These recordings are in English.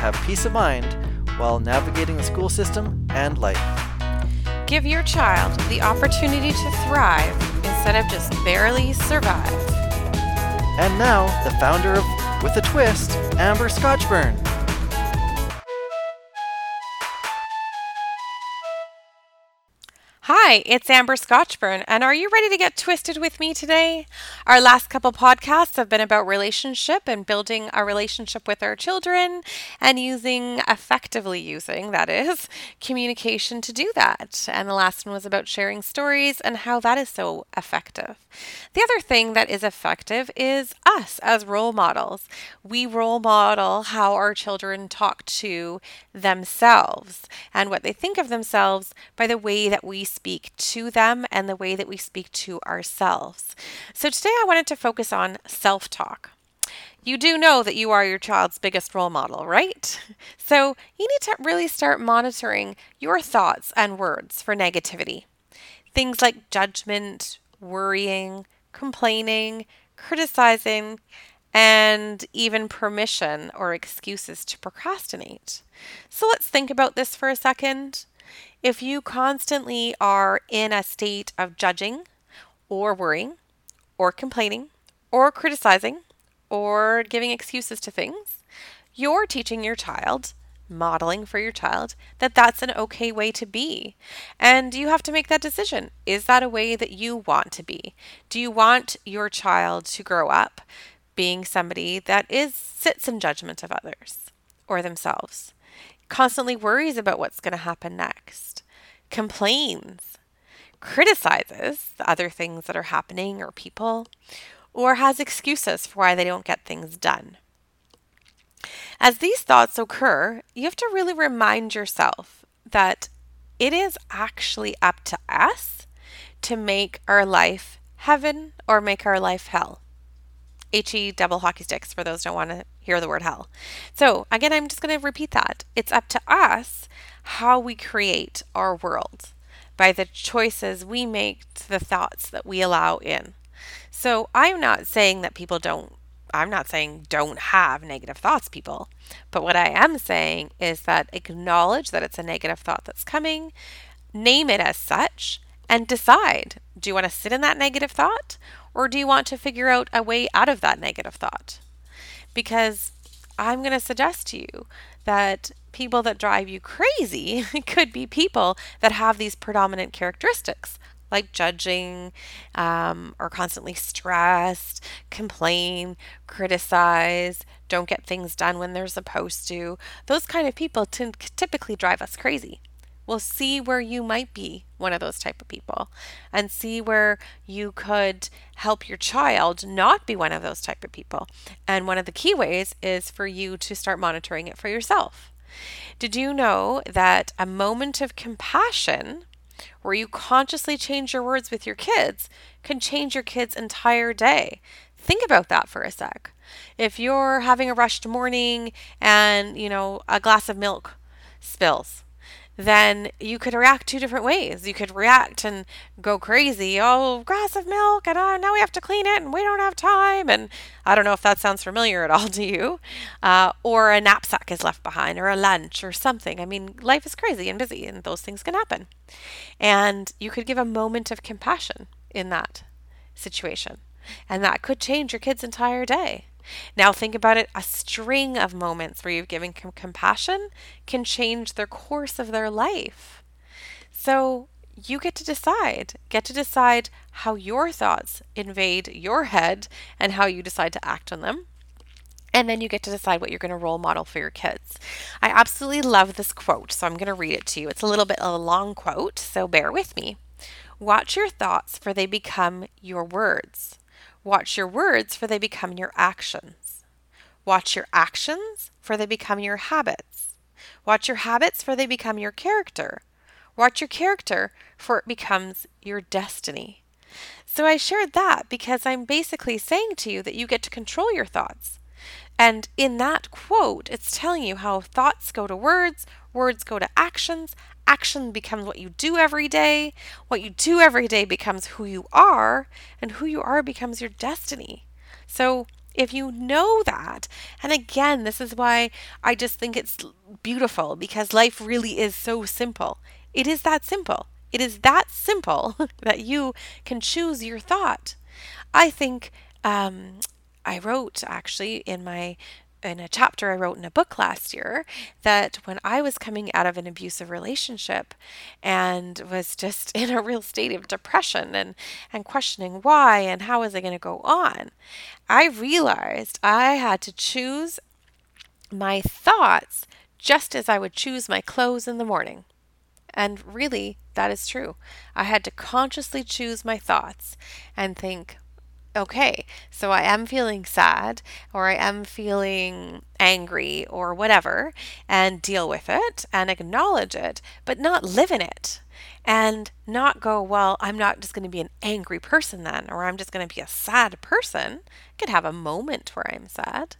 have peace of mind while navigating the school system and life. Give your child the opportunity to thrive instead of just barely survive. And now, the founder of With a Twist, Amber Scotchburn. Hi, it's Amber Scotchburn, and are you ready to get twisted with me today? Our last couple podcasts have been about relationship and building a relationship with our children and using, effectively using, that is, communication to do that. And the last one was about sharing stories and how that is so effective. The other thing that is effective is us as role models. We role model how our children talk to themselves and what they think of themselves by the way that we speak to them and the way that we speak to ourselves. So today I wanted to focus on self talk. You do know that you are your child's biggest role model, right? So you need to really start monitoring your thoughts and words for negativity. Things like judgment, worrying, complaining, criticizing, and even permission or excuses to procrastinate. So let's think about this for a second. If you constantly are in a state of judging or worrying or complaining or criticizing or giving excuses to things, you're teaching your child, modeling for your child, that that's an okay way to be. And you have to make that decision. Is that a way that you want to be? Do you want your child to grow up being somebody that is sits in judgment of others or themselves? Constantly worries about what's going to happen next, complains, criticizes the other things that are happening or people, or has excuses for why they don't get things done. As these thoughts occur, you have to really remind yourself that it is actually up to us to make our life heaven or make our life hell. HE double hockey sticks for those don't want to hear the word hell. So, again, I'm just going to repeat that. It's up to us how we create our world by the choices we make, to the thoughts that we allow in. So, I'm not saying that people don't, I'm not saying don't have negative thoughts, people. But what I am saying is that acknowledge that it's a negative thought that's coming, name it as such, and decide do you want to sit in that negative thought or do you want to figure out a way out of that negative thought? Because I'm going to suggest to you that people that drive you crazy could be people that have these predominant characteristics like judging um, or constantly stressed, complain, criticize, don't get things done when they're supposed to. Those kind of people t- typically drive us crazy. We'll see where you might be one of those type of people and see where you could help your child not be one of those type of people. And one of the key ways is for you to start monitoring it for yourself. Did you know that a moment of compassion where you consciously change your words with your kids can change your kids' entire day? Think about that for a sec. If you're having a rushed morning and, you know, a glass of milk spills, then you could react two different ways. You could react and go crazy. Oh, glass of milk, and uh, now we have to clean it, and we don't have time. And I don't know if that sounds familiar at all to you. Uh, or a knapsack is left behind, or a lunch, or something. I mean, life is crazy and busy, and those things can happen. And you could give a moment of compassion in that situation. And that could change your kid's entire day. Now think about it a string of moments where you've given com- compassion can change the course of their life. So you get to decide, get to decide how your thoughts invade your head and how you decide to act on them. And then you get to decide what you're going to role model for your kids. I absolutely love this quote, so I'm going to read it to you. It's a little bit of a long quote, so bear with me. Watch your thoughts, for they become your words. Watch your words, for they become your actions. Watch your actions, for they become your habits. Watch your habits, for they become your character. Watch your character, for it becomes your destiny. So I shared that because I'm basically saying to you that you get to control your thoughts. And in that quote, it's telling you how thoughts go to words, words go to actions, action becomes what you do every day, what you do every day becomes who you are, and who you are becomes your destiny. So if you know that, and again, this is why I just think it's beautiful because life really is so simple. It is that simple. It is that simple that you can choose your thought. I think um, I wrote actually in my in a chapter I wrote in a book last year that when I was coming out of an abusive relationship and was just in a real state of depression and, and questioning why and how is it going to go on, I realized I had to choose my thoughts just as I would choose my clothes in the morning. And really, that is true. I had to consciously choose my thoughts and think, okay, so I am feeling sad or I am feeling angry or whatever, and deal with it and acknowledge it, but not live in it. And not go, well, I'm not just going to be an angry person then, or I'm just going to be a sad person. I could have a moment where I'm sad.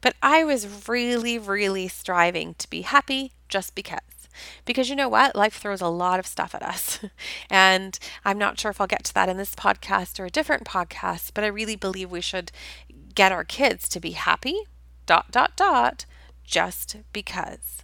But I was really, really striving to be happy just because. Because you know what? Life throws a lot of stuff at us. and I'm not sure if I'll get to that in this podcast or a different podcast, but I really believe we should get our kids to be happy, dot, dot, dot, just because.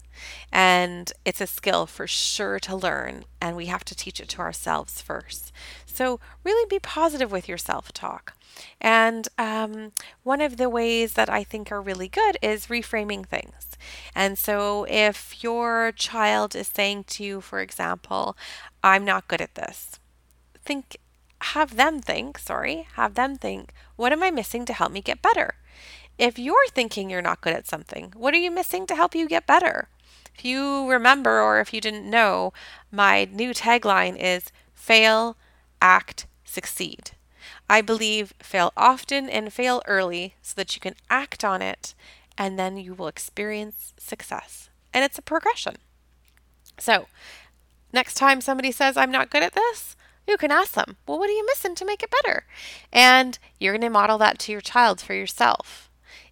And it's a skill for sure to learn, and we have to teach it to ourselves first. So, really be positive with your self talk. And um, one of the ways that I think are really good is reframing things. And so if your child is saying to you, for example, I'm not good at this, think, have them think, sorry, have them think, what am I missing to help me get better? If you're thinking you're not good at something, what are you missing to help you get better? If you remember or if you didn't know, my new tagline is fail, act, succeed. I believe fail often and fail early so that you can act on it and then you will experience success. And it's a progression. So, next time somebody says, I'm not good at this, you can ask them, Well, what are you missing to make it better? And you're going to model that to your child for yourself.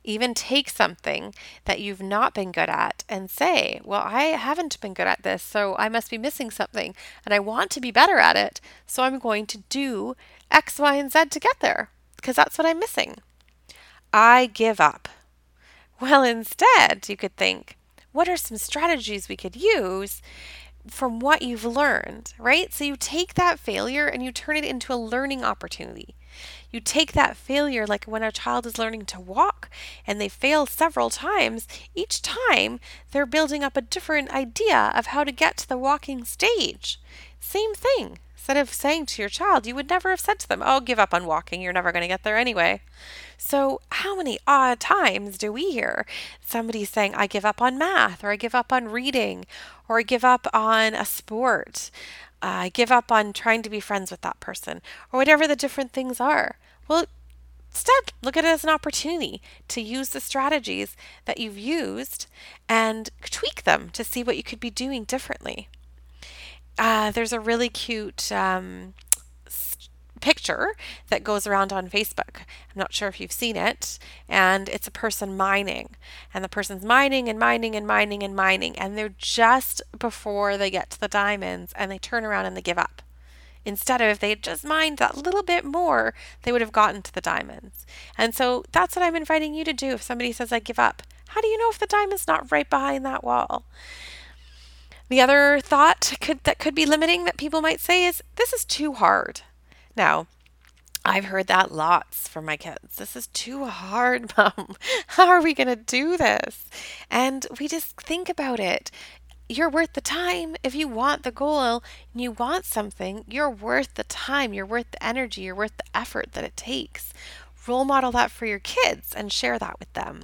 Even take something that you've not been good at and say, Well, I haven't been good at this, so I must be missing something, and I want to be better at it, so I'm going to do X, Y, and Z to get there, because that's what I'm missing. I give up. Well, instead, you could think, what are some strategies we could use from what you've learned, right? So you take that failure and you turn it into a learning opportunity. You take that failure, like when a child is learning to walk and they fail several times, each time they're building up a different idea of how to get to the walking stage. Same thing. Instead of saying to your child, you would never have said to them, Oh, give up on walking, you're never going to get there anyway. So, how many odd times do we hear somebody saying, I give up on math, or I give up on reading, or I give up on a sport, uh, I give up on trying to be friends with that person, or whatever the different things are? Well, Instead, look at it as an opportunity to use the strategies that you've used and tweak them to see what you could be doing differently uh, there's a really cute um, picture that goes around on Facebook. I'm not sure if you've seen it. And it's a person mining. And the person's mining and mining and mining and mining. And they're just before they get to the diamonds and they turn around and they give up. Instead of if they had just mined that little bit more, they would have gotten to the diamonds. And so that's what I'm inviting you to do if somebody says, I give up. How do you know if the diamond's not right behind that wall? The other thought could, that could be limiting that people might say is this is too hard. Now, I've heard that lots from my kids. This is too hard, mom. How are we going to do this? And we just think about it. You're worth the time. If you want the goal and you want something, you're worth the time. You're worth the energy. You're worth the effort that it takes. Role model that for your kids and share that with them.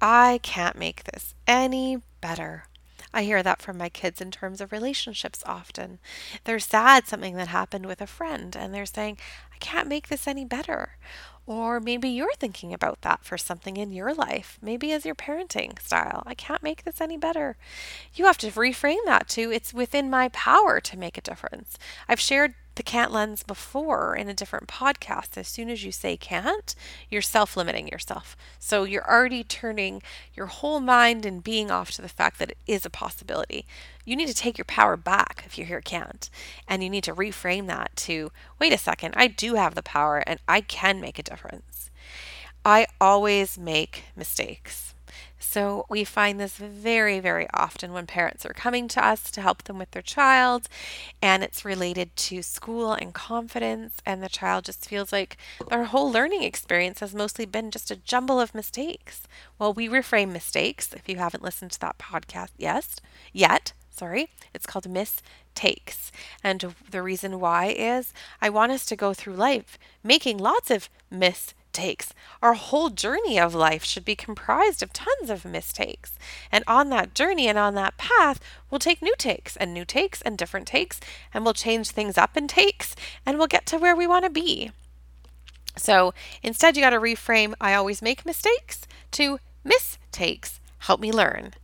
I can't make this any better. I hear that from my kids in terms of relationships often. They're sad something that happened with a friend and they're saying, I can't make this any better. Or maybe you're thinking about that for something in your life, maybe as your parenting style. I can't make this any better. You have to reframe that to it's within my power to make a difference. I've shared the can't lens before in a different podcast. As soon as you say can't, you're self limiting yourself. So you're already turning your whole mind and being off to the fact that it is a possibility. You need to take your power back if you hear can't. And you need to reframe that to wait a second, I do have the power and I can make a difference. I always make mistakes. So we find this very, very often when parents are coming to us to help them with their child, and it's related to school and confidence, and the child just feels like their whole learning experience has mostly been just a jumble of mistakes. Well, we reframe mistakes. If you haven't listened to that podcast, yes, yet, sorry, it's called Miss Takes. And the reason why is I want us to go through life making lots of mistakes mistakes. Our whole journey of life should be comprised of tons of mistakes. And on that journey and on that path, we'll take new takes and new takes and different takes, and we'll change things up in takes, and we'll get to where we want to be. So instead, you got to reframe I always make mistakes to mistakes. Help me learn.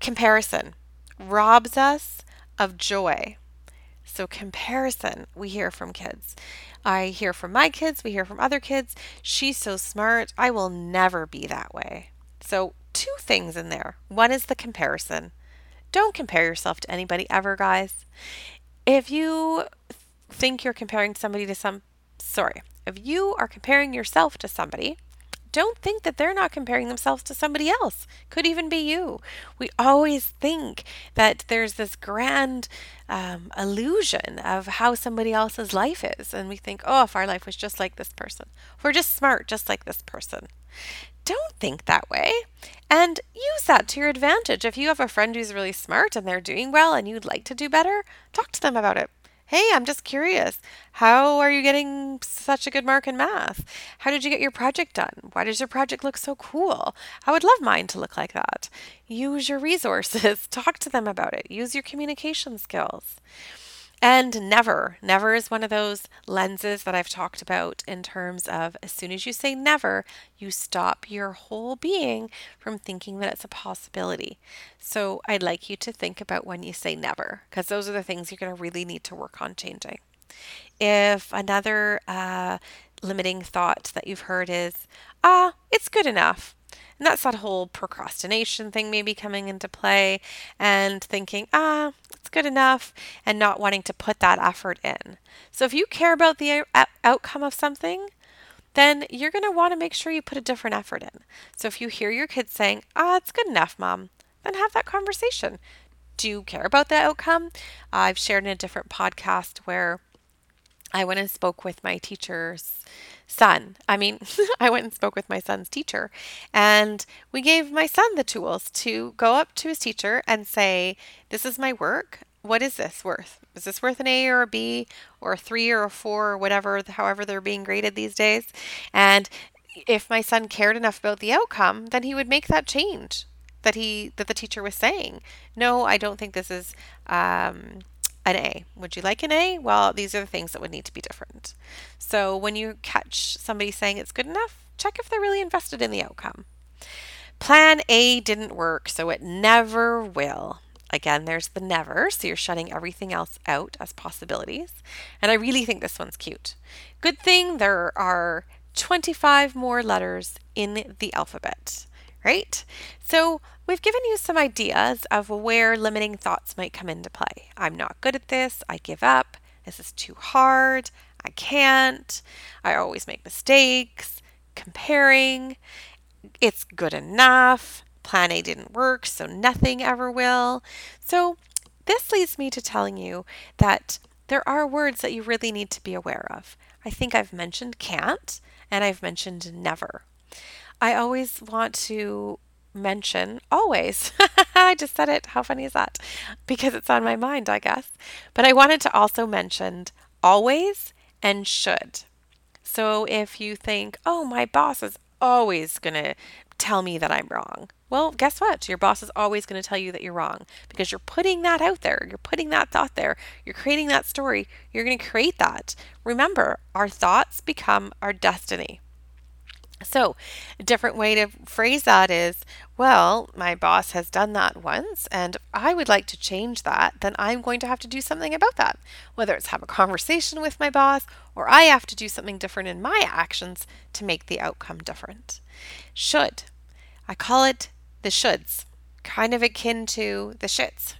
Comparison robs us of joy. So, comparison, we hear from kids. I hear from my kids, we hear from other kids. She's so smart. I will never be that way. So, two things in there. One is the comparison. Don't compare yourself to anybody ever, guys. If you think you're comparing somebody to some, sorry, if you are comparing yourself to somebody, don't think that they're not comparing themselves to somebody else. Could even be you. We always think that there's this grand um, illusion of how somebody else's life is. And we think, oh, if our life was just like this person, if we're just smart, just like this person. Don't think that way and use that to your advantage. If you have a friend who's really smart and they're doing well and you'd like to do better, talk to them about it. Hey, I'm just curious. How are you getting such a good mark in math? How did you get your project done? Why does your project look so cool? I would love mine to look like that. Use your resources, talk to them about it, use your communication skills. And never, never is one of those lenses that I've talked about in terms of as soon as you say never, you stop your whole being from thinking that it's a possibility. So I'd like you to think about when you say never, because those are the things you're going to really need to work on changing. If another uh, limiting thought that you've heard is, ah, it's good enough. And that's that whole procrastination thing maybe coming into play and thinking, ah, it's good enough, and not wanting to put that effort in. So if you care about the outcome of something, then you're going to want to make sure you put a different effort in. So if you hear your kids saying, ah, it's good enough, mom, then have that conversation. Do you care about the outcome? I've shared in a different podcast where I went and spoke with my teacher's son. I mean, I went and spoke with my son's teacher, and we gave my son the tools to go up to his teacher and say, This is my work. What is this worth? Is this worth an A or a B or a three or a four or whatever, however they're being graded these days? And if my son cared enough about the outcome, then he would make that change that he that the teacher was saying. No, I don't think this is um, an A. Would you like an A? Well, these are the things that would need to be different. So when you catch somebody saying it's good enough, check if they're really invested in the outcome. Plan A didn't work, so it never will. Again, there's the never, so you're shutting everything else out as possibilities. And I really think this one's cute. Good thing there are 25 more letters in the alphabet right? So we've given you some ideas of where limiting thoughts might come into play. I'm not good at this. I give up. This is too hard. I can't. I always make mistakes. Comparing. It's good enough. Plan A didn't work, so nothing ever will. So this leads me to telling you that there are words that you really need to be aware of. I think I've mentioned can't and I've mentioned never. I always want to mention always. I just said it. How funny is that? Because it's on my mind, I guess. But I wanted to also mention always and should. So if you think, oh, my boss is always going to tell me that I'm wrong. Well, guess what? Your boss is always going to tell you that you're wrong because you're putting that out there. You're putting that thought there. You're creating that story. You're going to create that. Remember, our thoughts become our destiny. So, a different way to phrase that is well, my boss has done that once, and I would like to change that, then I'm going to have to do something about that. Whether it's have a conversation with my boss or I have to do something different in my actions to make the outcome different. Should. I call it the shoulds, kind of akin to the shits,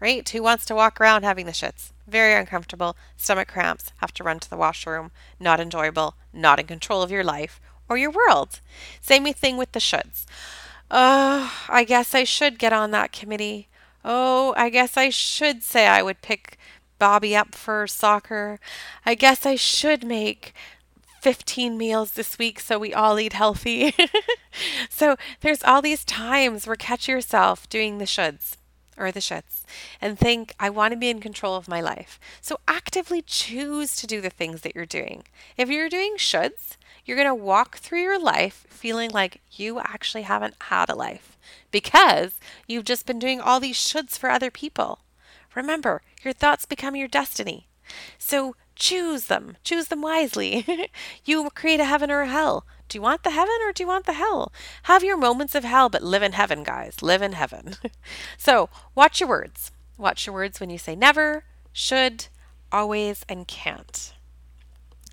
right? Who wants to walk around having the shits? Very uncomfortable, stomach cramps, have to run to the washroom, not enjoyable, not in control of your life or your world. Same thing with the shoulds. Oh, I guess I should get on that committee. Oh, I guess I should say I would pick Bobby up for soccer. I guess I should make 15 meals this week so we all eat healthy. so there's all these times where catch yourself doing the shoulds or the shits and think, I want to be in control of my life. So actively choose to do the things that you're doing. If you're doing shoulds, you're going to walk through your life feeling like you actually haven't had a life because you've just been doing all these shoulds for other people. Remember, your thoughts become your destiny. So choose them, choose them wisely. you create a heaven or a hell. Do you want the heaven or do you want the hell? Have your moments of hell, but live in heaven, guys. Live in heaven. so watch your words. Watch your words when you say never, should, always, and can't.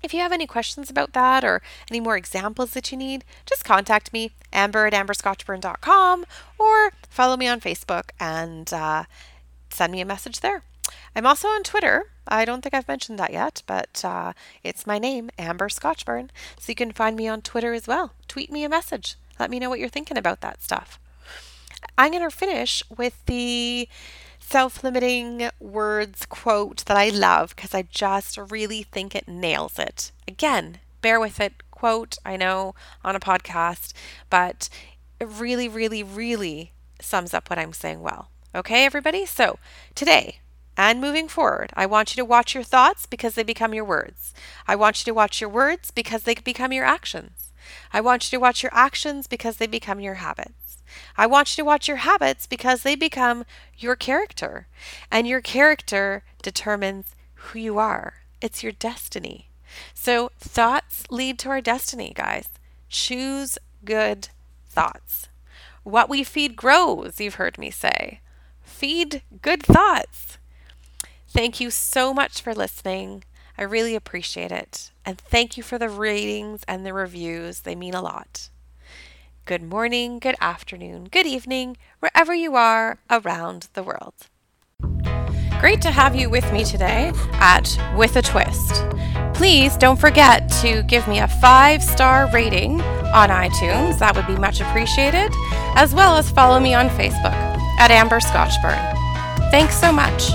If you have any questions about that or any more examples that you need, just contact me, amber at amberscotchburn.com, or follow me on Facebook and uh, send me a message there. I'm also on Twitter. I don't think I've mentioned that yet, but uh, it's my name, Amber Scotchburn. So you can find me on Twitter as well. Tweet me a message. Let me know what you're thinking about that stuff. I'm going to finish with the self limiting words quote that I love because I just really think it nails it. Again, bear with it. Quote, I know on a podcast, but it really, really, really sums up what I'm saying well. Okay, everybody? So today, and moving forward, I want you to watch your thoughts because they become your words. I want you to watch your words because they become your actions. I want you to watch your actions because they become your habits. I want you to watch your habits because they become your character. And your character determines who you are, it's your destiny. So, thoughts lead to our destiny, guys. Choose good thoughts. What we feed grows, you've heard me say. Feed good thoughts. Thank you so much for listening. I really appreciate it. And thank you for the ratings and the reviews, they mean a lot. Good morning, good afternoon, good evening, wherever you are around the world. Great to have you with me today at With a Twist. Please don't forget to give me a five star rating on iTunes, that would be much appreciated, as well as follow me on Facebook at Amber Scotchburn. Thanks so much.